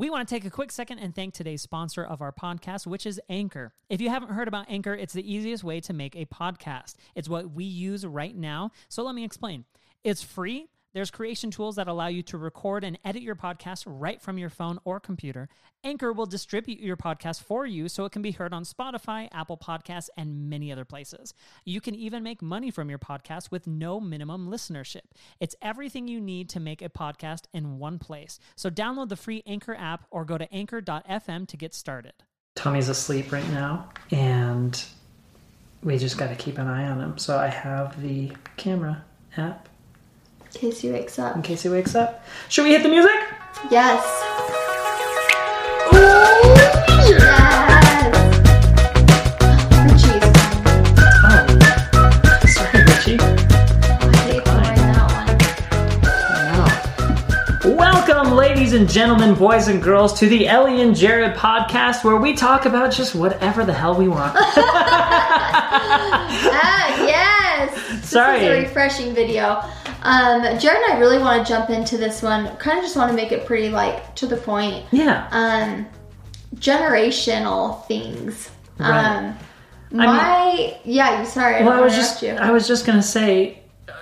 We want to take a quick second and thank today's sponsor of our podcast, which is Anchor. If you haven't heard about Anchor, it's the easiest way to make a podcast. It's what we use right now. So let me explain. It's free. There's creation tools that allow you to record and edit your podcast right from your phone or computer. Anchor will distribute your podcast for you so it can be heard on Spotify, Apple Podcasts, and many other places. You can even make money from your podcast with no minimum listenership. It's everything you need to make a podcast in one place. So download the free Anchor app or go to anchor.fm to get started. Tommy's asleep right now, and we just got to keep an eye on him. So I have the camera app in case he wakes up. in case he wakes up. Should we hit the music? Yes. Oh, sorry, Richie. I hate pouring that one. Wow. Welcome, ladies and gentlemen, boys and girls, to the Ellie and Jared podcast, where we talk about just whatever the hell we want. Ah, yes. Sorry. This is a refreshing video. Um, Jared and I really want to jump into this one. Kind of just want to make it pretty like to the point. yeah. Um, generational things. Right. Um, my yeah. Sorry. Well, I don't was just interrupt I was just gonna say, uh,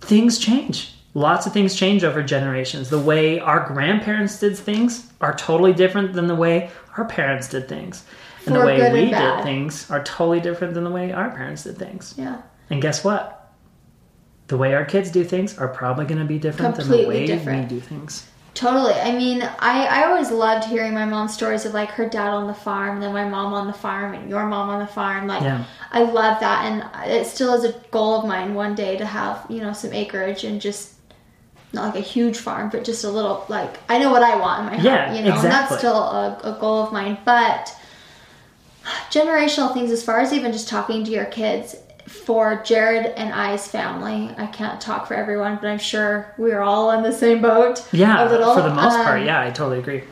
things change. Lots of things change over generations. The way our grandparents did things are totally different than the way our parents did things, and the way we did things are totally different than the way our parents did things. Yeah. And guess what? The way our kids do things are probably going to be different than the way different. we do things. Totally. I mean, I, I always loved hearing my mom's stories of like her dad on the farm, and then my mom on the farm, and your mom on the farm. Like, Yeah. I love that, and it still is a goal of mine one day to have you know some acreage and just not like a huge farm, but just a little like I know what I want in my Yeah, heart, you know, and exactly. that's still a, a goal of mine. But generational things, as far as even just talking to your kids. For Jared and I's family, I can't talk for everyone, but I'm sure we're all in the same boat. Yeah, a little. for the most part, Um, yeah, I totally agree.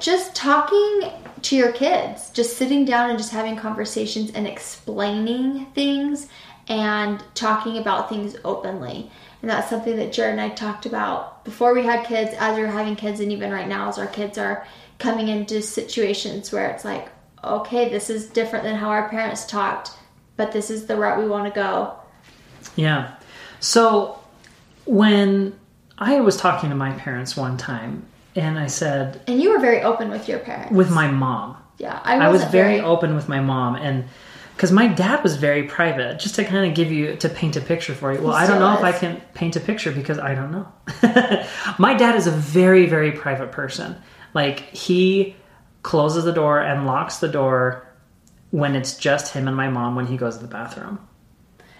just talking to your kids, just sitting down and just having conversations and explaining things and talking about things openly. And that's something that Jared and I talked about before we had kids, as we are having kids, and even right now as our kids are coming into situations where it's like, okay, this is different than how our parents talked, but this is the route we want to go. Yeah. So when I was talking to my parents one time, and I said, And you were very open with your parents. with my mom, yeah, I, I was wasn't very open with my mom, and because my dad was very private, just to kind of give you to paint a picture for you. Well, I don't know if I can paint a picture because I don't know. my dad is a very very private person. Like he closes the door and locks the door when it's just him and my mom when he goes to the bathroom.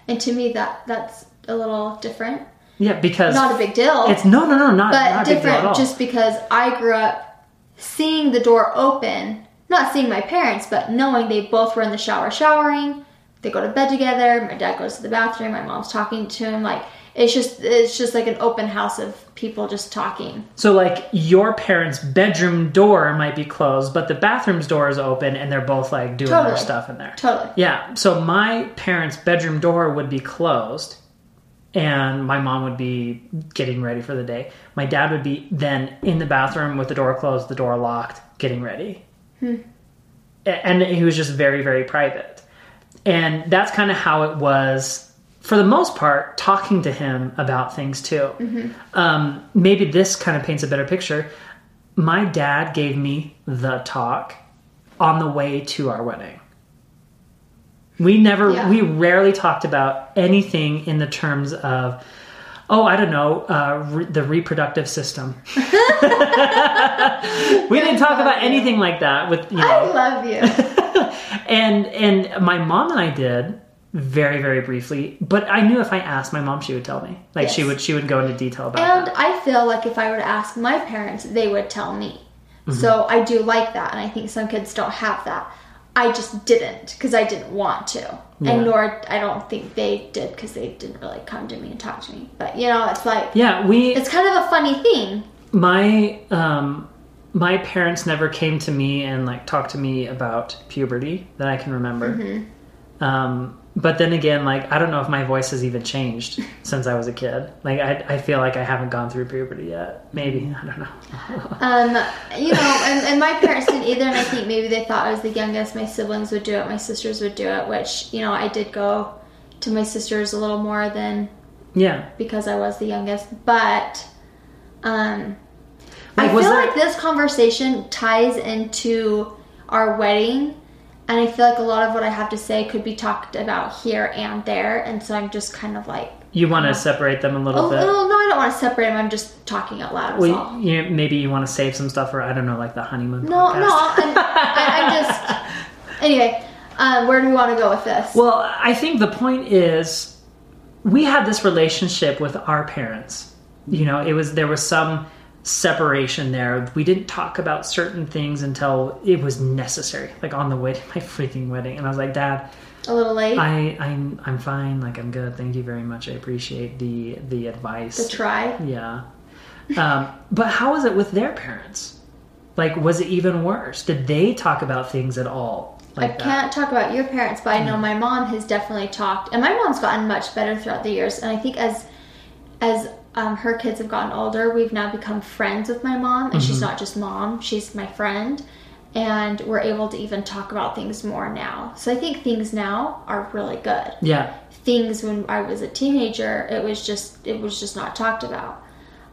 And to me, that that's a little different. Yeah, because Not a big deal. it's no no no not but not a big deal at all. different just because I grew up seeing the door open, not seeing my parents, but knowing they both were in the shower showering. They go to bed together. My dad goes to the bathroom. My mom's talking to him. Like it's just it's just like an open house of people just talking. So, like, your parents' bedroom door might be closed, but the bathroom's door is open, and they're both like doing their stuff in there. Totally. Yeah. So my parents' bedroom door would be closed, and my mom would be getting ready for the day. My dad would be then in the bathroom with the door closed, the door locked, getting ready. Hmm. A- And he was just very, very private. And that's kind of how it was, for the most part, talking to him about things too. Um, maybe this kind of paints a better picture. My dad gave me the talk on the way to our wedding. We never, Yeah. we rarely talked about anything in the terms of, oh, I don't know, uh, re- the reproductive system. we didn't talk about anything like that with, you know, I love you. and and my mom and I did very very briefly, but I knew if I asked my mom, she would tell me. Like she would she would go into detail about And that. I feel like if I were to ask my parents, they would tell me. Mm-hmm. So I do like that, and I think some kids don't have that. I just didn't because I didn't want to, Yeah. and nor I don't think they did because they didn't really come to me and talk to me. But you know, it's like Yeah, we it's kind of a funny thing. my um my parents never came to me and like talked to me about puberty that I can remember. Um, but then again, like I don't know if my voice has even changed since I was a kid. Like I, I feel like I haven't gone through puberty yet. Maybe I don't know. Um, you know, and, and my parents didn't either, and I think maybe they thought I was the youngest. My siblings would do it, my sisters would do it, which you know I did go to my sisters a little more than yeah, because I was the youngest, but um, Like, I feel there- like this conversation ties into our wedding, and I feel like a lot of what I have to say could be talked about here and there, and so I'm just kind of like, you want to separate them a oh, little bit. no, no, I don't want to separate them. I'm just talking out loud. Well, you, maybe you want to save some stuff for I don't know, like the honeymoon. No, podcast. no, I'm, I, I'm just. Anyway, um, where do we want to go with this? Well, I think the point is we had this relationship with our parents. You know, it was there was some separation there. We didn't talk about certain things until it was necessary, like on the way to my freaking wedding. And I was like, Dad, a little late I, I'm I'm fine. Like I'm good. Thank you very much. I appreciate the the advice. to try. Yeah. Um, but how was it with their parents? Like, was it even worse? Did they talk about things at all? I Like that? can't talk about your parents, but I know my mom has definitely talked, and my mom's gotten much better throughout the years. And I think as as um, her kids have gotten older, we've now become friends with my mom, and she's not just mom; she's my friend, and we're able to even talk about things more now. So I think things now are really good. Yeah. things when I was a teenager, it was just it was just not talked about.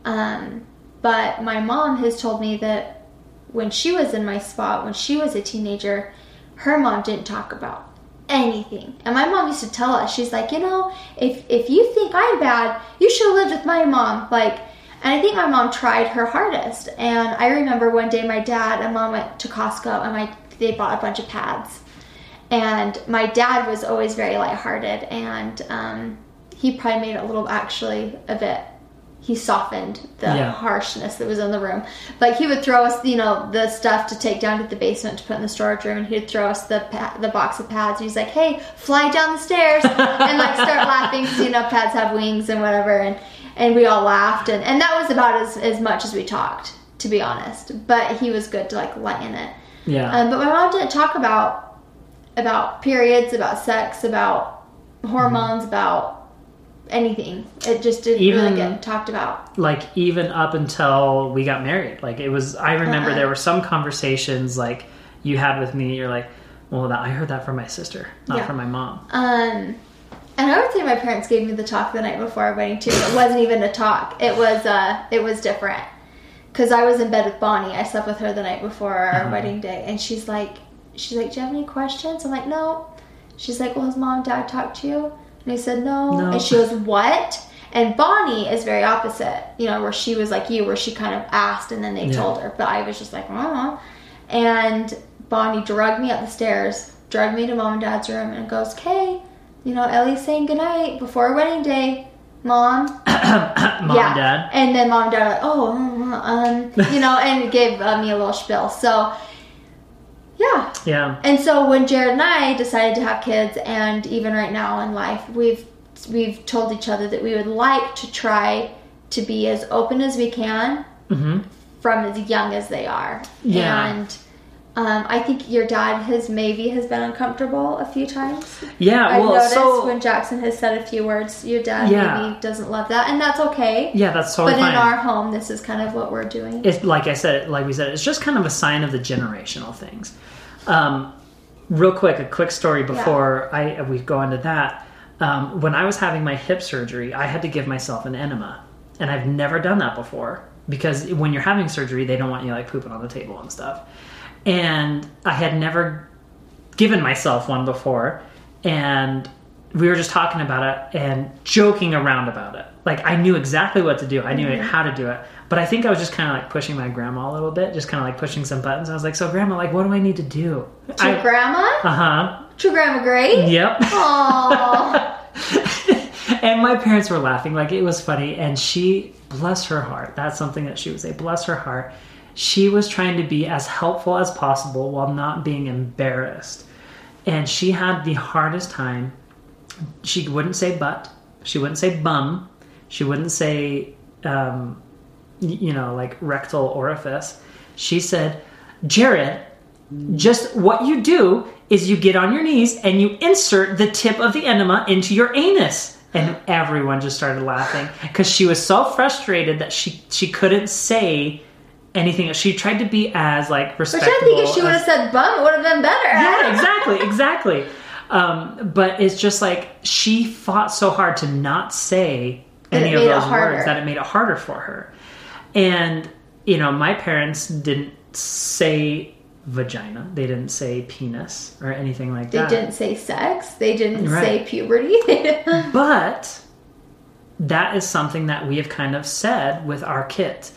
Um, but my mom has told me that when she was in my spot, when she was a teenager, her mom didn't talk about anything. And my mom used to tell us, she's like, you know, if if you think I'm bad, you should have lived with my mom. Like, and I think my mom tried her hardest. And I remember one day my dad and mom went to Costco and my they bought a bunch of pads and my dad was always very lighthearted and um, he probably made it a little actually a bit he softened the Yeah. harshness that was in the room like he would throw us you know the stuff to take down to the basement to put in the storage room and he'd throw us the pa- the box of pads and he's like hey fly down the stairs and like start laughing 'cause, you know pads have wings and whatever and and we all laughed and, and that was about as, as much as we talked to be honest but he was good to like lighten it Yeah. um, but my mom didn't talk about about periods, about sex, about hormones, about anything. It just didn't Even- really get talked about. like even up until we got married like it was i remember Uh-uh. there were some conversations like you had with me you're like well that i heard that from my sister not Yeah. from my mom Um, and I would say my parents gave me the talk the night before our wedding too. It wasn't even a talk. It was uh, it was different. Cause I was in bed with Bonnie. I slept with her the night before our Uh-huh. wedding day, and she's like, she's like, "Do you have any questions?" I'm like, "No." She's like, "Well, has mom and dad talked to you?" And I said, "No." No. And she goes, "What?" And Bonnie is very opposite, you know, where she was like you, where she kind of asked and then they Yeah. told her. But I was just like, "Uh." And Bonnie dragged me up the stairs, dragged me to mom and dad's room, and goes, "Okay, you know, Ellie's saying goodnight before wedding day, mom." mom yeah. and dad And then mom and dad are like, "Oh, um, you know," and gave uh, me a little spiel. So, yeah. yeah And so when Jared and I decided to have kids, and even right now in life, we've we've told each other that we would like to try to be as open as we can hmm from as young as they are. Yeah. And um, I think your dad has maybe has been uncomfortable a few times. yeah I've well noticed so when Jackson has said a few words, your dad Yeah. maybe doesn't love that, and that's okay. yeah that's totally but fine in our home, this is kind of what we're doing. it's like i said like we said it's just kind of a sign of the generational things um, real quick a quick story before i we go into that um, when i was having my hip surgery i had to give myself an enema and i've never done that before because when you're having surgery they don't want you like pooping on the table and stuff. And i had never given myself one before and we were just talking about it and joking around about it. Like i knew exactly what to do. I knew how to do it. But i think i was just kind of like pushing my grandma a little bit just kind of like pushing some buttons. I was like so grandma like what do i need to do? To grandma? uh-huh. To grandma Gray? yep. Aww. and my parents were laughing like it was funny. And she bless her heart that's something that she would say bless her heart she was trying to be as helpful as possible while not being embarrassed. And she had the hardest time. She wouldn't say but she wouldn't say bum she wouldn't say um, you know like rectal orifice. She said jared just what you do is you get on your knees and you insert the tip of the enema into your anus. And everyone just started laughing because she was so frustrated that she she couldn't say anything. She tried to be as like Which. I think if she would have said bum, it would have been better. yeah, exactly, exactly. Um, but it's just like she fought so hard to not say That any of those words that it made it harder for her. And you know, my parents didn't say vagina; they didn't say penis or anything like They that. They didn't say sex. They didn't Right. say puberty. But that is something that we have kind of said with our kids.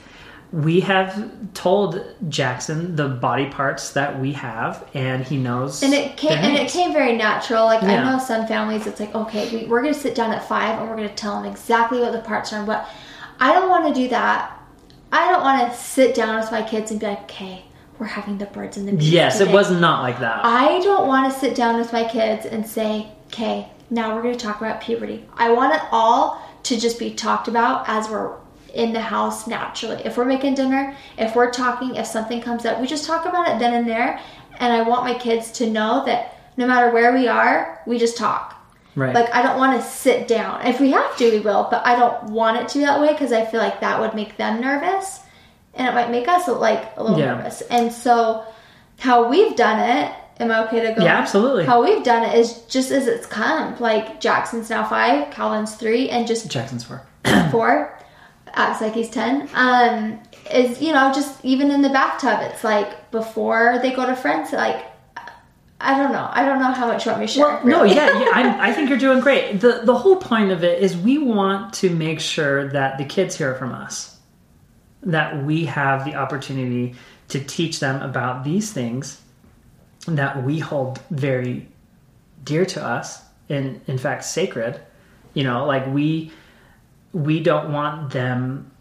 We have told Jackson the body parts that we have, and he knows. And it came and it came very natural. Like Yeah. I know some families, it's like okay, we, we're gonna sit down at five and we're gonna tell them exactly what the parts are. But I don't want to do that. I don't want to sit down with my kids and be like, okay, we're having the birds and the bees. Yes, it was not like that. I don't want to sit down with my kids and say, okay, now we're going to talk about puberty. I want it all to just be talked about as we're in the house naturally. If we're making dinner, if we're talking, if something comes up, we just talk about it then and there. And I want my kids to know that no matter where we are, we just talk. right. Like I don't want to sit down. If we have to, we will, but I don't want it to be that way because I feel like that would make them nervous, and it might make us like a little Yeah. nervous. And so, how we've done it, am I okay to go? yeah, absolutely. How we've done it is just as it's come. Like Jackson's now five, Calvin's three, and just Jackson's four, four. Acts like he's ten. Um, is you know just even in the bathtub, it's like before they go to friends, like. I don't know. I don't know how much you want me to share. Well, no, yeah, yeah I, I think you're doing great. the The whole point of it is we want to make sure that the kids hear from us, that we have the opportunity to teach them about these things that we hold very dear to us, and in fact sacred. You know, like we we don't want them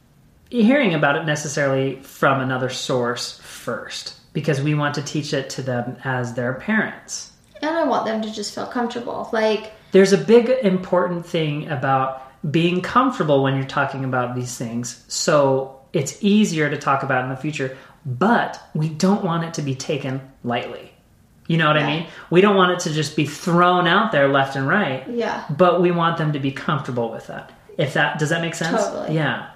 hearing about it necessarily from another source first because we want to teach it to them as their parents. And I want them to just feel comfortable. Like, There's a big important thing about being comfortable when you're talking about these things. So it's easier to talk about in the future, but we don't want it to be taken lightly. You know what I mean? We don't want it to just be thrown out there left and right, yeah. but we want them to be comfortable with that. If that does that make sense? Totally. Yeah.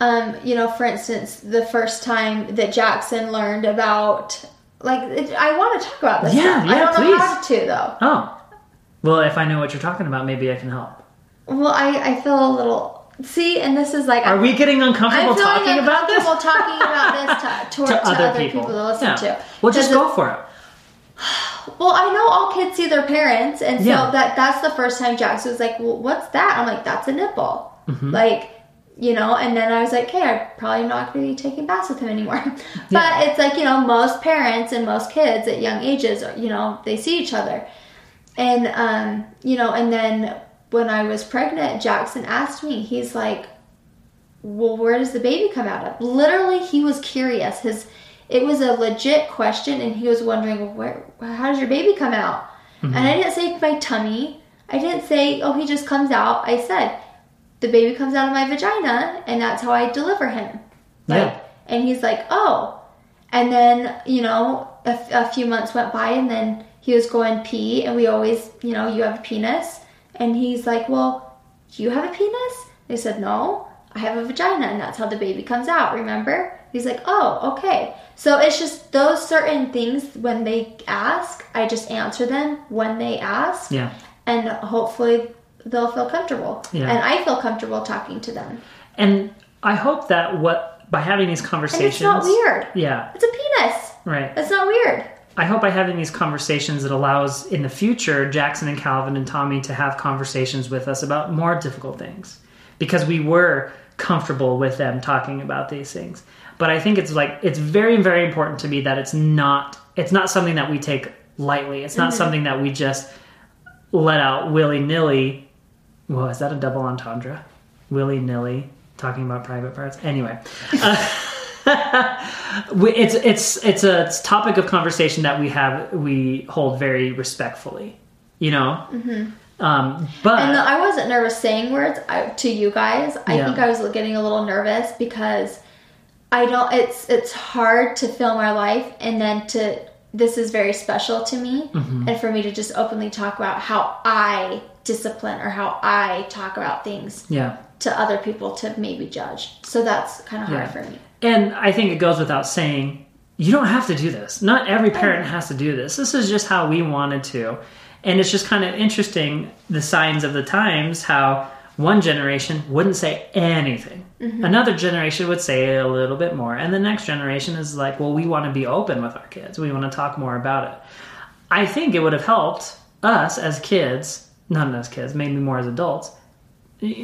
Um, you know, for instance, the first time that Jackson learned about, like, it, I want to talk about this. Yeah, yeah, I don't know how to, though. Oh. Well, if I know what you're talking about, maybe I can help. Well, I, I feel a little, see, and this is like, Are we getting uncomfortable talking about this? talking about this to, to, to, to other, people. to listen yeah. to. Well, just go for it. Well, I know all kids see their parents, and so Yeah. that that's the first time Jackson was like, "Well, what's that?" I'm like, "That's a nipple." Mm-hmm. Like, you know, and then I was like, "Hey, I'm probably not going to be taking baths with him anymore." but Yeah. it's like you know, most parents and most kids at young ages, you know, they see each other, and um, you know, and then when I was pregnant, Jackson asked me, he's like, "Well, where does the baby come out of?" Literally, he was curious. His it was a legit question, and he was wondering, where, how does your baby come out? And mm-hmm. I didn't say my tummy. I didn't say, oh, he just comes out. I said, the baby comes out of my vagina, and that's how I deliver him. Like, Yeah. And he's like, oh. And then, you know, a, a few months went by, and then he was going pee, and we always, you know, you have a penis. And he's like, well, do you have a penis? They said, no, I have a vagina, and that's how the baby comes out, remember? He's like, oh, okay. So it's just those certain things when they ask, I just answer them when they ask, Yeah. and hopefully they'll feel comfortable. Yeah. And I feel comfortable talking to them. And I hope that what by having these And conversations, it's not weird. yeah, It's a penis. right. It's not weird. I hope by having these conversations, it allows in the future Jackson and Calvin and Tommy to have conversations with us about more difficult things because we were comfortable with them talking about these things. But I think it's like it's very very important to me that it's not it's not something that we take lightly. It's not something that we just let out willy nilly. Well, is that a double entendre? Willy nilly talking about private parts. Anyway, uh, it's it's it's a topic of conversation that we have we hold very respectfully. You know, um, but And I wasn't nervous saying words I, to you guys. I Yeah. think I was getting a little nervous because I don't. It's it's hard to film our life and then to this is very special to me, Mm-hmm. and for me to just openly talk about how I discipline or how I talk about things Yeah. To other people to maybe judge. So that's kind of hard Yeah. for me. And I think it goes without saying, you don't have to do this. Not every parent has to do this. This is just how we wanted to. And it's just kind of interesting the signs of the times how one generation wouldn't say anything. Mm-hmm. Another generation would say a little bit more. And the next generation is like, well, we want to be open with our kids. We want to talk more about it. I think it would have helped us as kids, not as kids, maybe more as adults,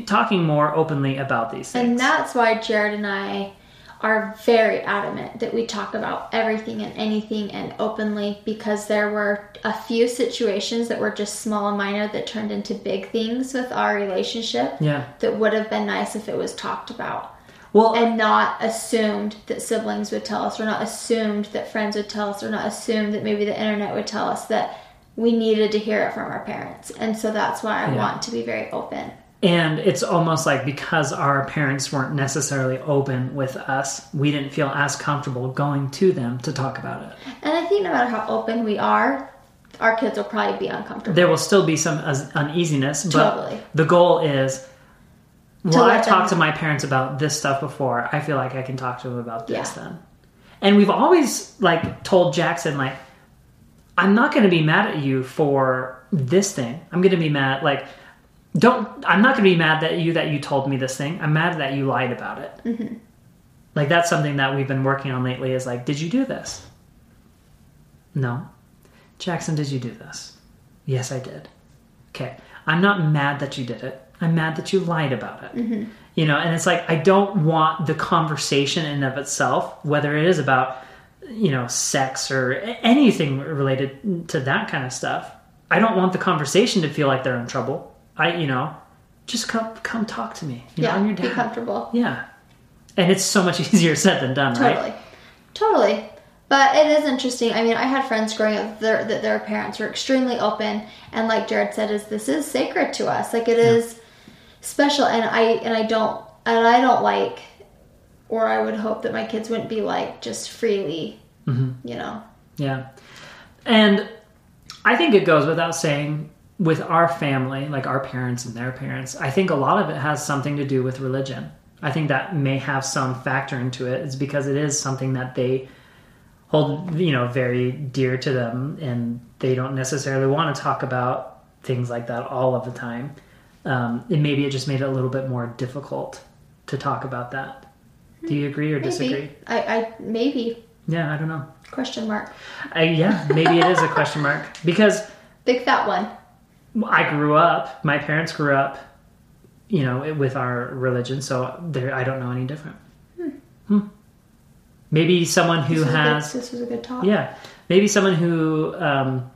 talking more openly about these things. And that's why Jared and I are very adamant that we talk about everything and anything and openly because there were a few situations that were just small and minor that turned into big things with our relationship yeah. that would have been nice if it was talked about Well, and not assumed that siblings would tell us or not assumed that friends would tell us or not assumed that maybe the internet would tell us that we needed to hear it from our parents and so that's why i Yeah. want to be very open And it's almost like because our parents weren't necessarily open with us, we didn't feel as comfortable going to them to talk about it. and i think no matter how open we are our kids will probably be uncomfortable There will still be some uneasiness, but Totally. the goal is well, I've talked to my parents about this stuff before. I feel like I can talk to them about this Yeah. then. And we've always like told Jackson like I'm not going to be mad at you for this thing. I'm going to be mad like don't I'm not going to be mad that you that you told me this thing. I'm mad that you lied about it. Mm-hmm. Like that's something that we've been working on lately is like did you do this? No. Jackson, did you do this? Yes, I did. Okay. I'm not mad that you did it. I'm mad that you lied about it. You know, and it's like I don't want the conversation in of itself, whether it is about you know sex or anything related to that kind of stuff. I don't want the conversation to feel like they're in trouble. I, you know, just come come talk to me. You know, yeah I'm your be comfortable. Yeah, and it's so much easier said than done, right? totally. Totally. But it is interesting. I mean i had friends growing up their, that their parents were extremely open. And like jared said is this is sacred to us. Like it is special. And i and i don't and i don't like or i would hope that my kids wouldn't be like just freely Mm-hmm. you know. Yeah. And I think it goes without saying with our family, like our parents and their parents, I think a lot of it has something to do with religion. I think that may have some factor into it. It's because it is something that they hold, you know, very dear to them and they don't necessarily want to talk about things like that all of the time. Um, and maybe it just made it a little bit more difficult to talk about that. Do you agree or disagree? i i maybe Yeah, I don't know. question mark I, yeah, maybe it is a question mark because big that one I grew up. My parents grew up, you know, with our religion, so there I don't know any different. Hmm. Maybe someone who this has, good, this was a good talk yeah, maybe someone who um,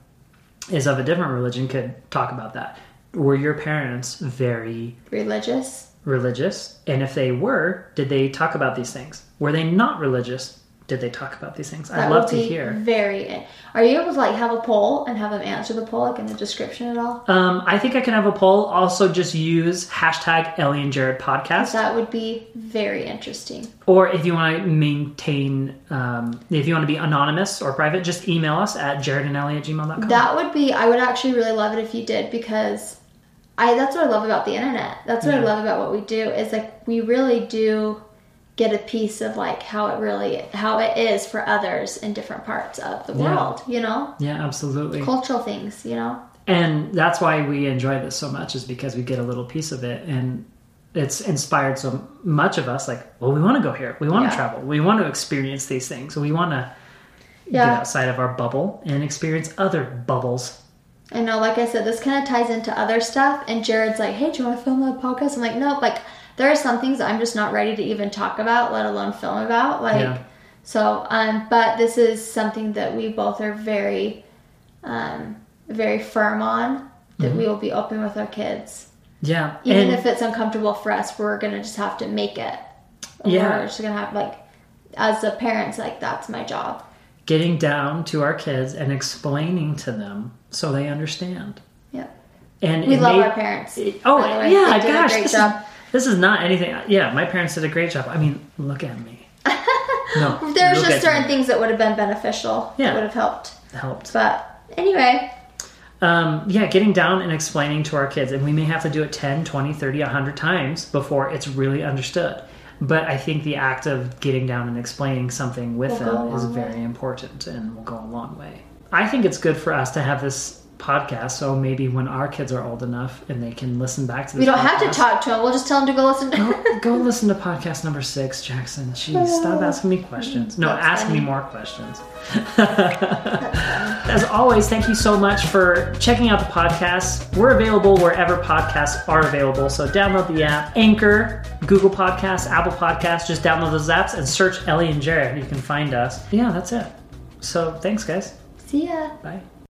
is of a different religion could talk about that. Were your parents very religious religious? And if they were, did they talk about these things? Were they not religious? Did they talk about these things? I'd love to hear. Very. Are you able to like have a poll and have them answer the poll like in the description at all? Um, I think I can have a poll. Also, just use hashtag Ellie and Jared podcast. That would be very interesting. Or if you want to maintain, um, if you want to be anonymous or private, just email us at jaredandellie at gmail.com. That would be. I would actually really love it if you did because I. That's what I love about the internet. That's what I love about what we do is like we really do get a piece of like how it really how it is for others in different parts of the Yeah. world. You know, yeah, absolutely. cultural things. You know. And that's why we enjoy this so much, is because we get a little piece of it. And it's inspired so much of us. Like, well, we want to go here. We want Yeah. to travel. We want to experience these things. We want to get outside of our bubble and experience other bubbles. I know, like I said, this kind of ties into other stuff. And Jared's like, hey, do you want to film that podcast? I'm like, nope. Like, there are some things I'm just not ready to even talk about, let alone film about. Like, Yeah. so, um, but this is something that we both are very, um, very firm on that we will be open with our kids. Yeah. Even and if it's uncomfortable for us, we're going to just have to make it. Yeah. We're just going to have, like, as the parents, like, that's my job. getting down to our kids and explaining to them so they understand. Yeah. And We love our parents. it- oh by the way. yeah, gosh, a great this this is not anything. Yeah, my parents did a great job. I mean, look at me. No, There was just certain me. things that would have been beneficial. Yeah. That would have helped. helped. But anyway, um, yeah, getting down and explaining to our kids, and we may have to do it 10, 20, 30, 100 times before it's really understood. But I think the act of getting down and explaining something with Will them is long way. very important and will go a long way. I think it's good for us to have this podcast, so maybe when our kids are old enough and they can listen back to this we don't have to talk to them. We'll just tell them to go listen to go, go listen to podcast number six, Jackson. Jeez, stop asking me questions. No, That's ask me more questions. As always, thank you so much for checking out the podcast. We're available wherever podcasts are available. So download the app, Anchor, Google Podcasts, Apple Podcasts. Just download those apps and search Ellie and Jared. You can find us. Yeah, that's it. So thanks, guys. See ya. Bye.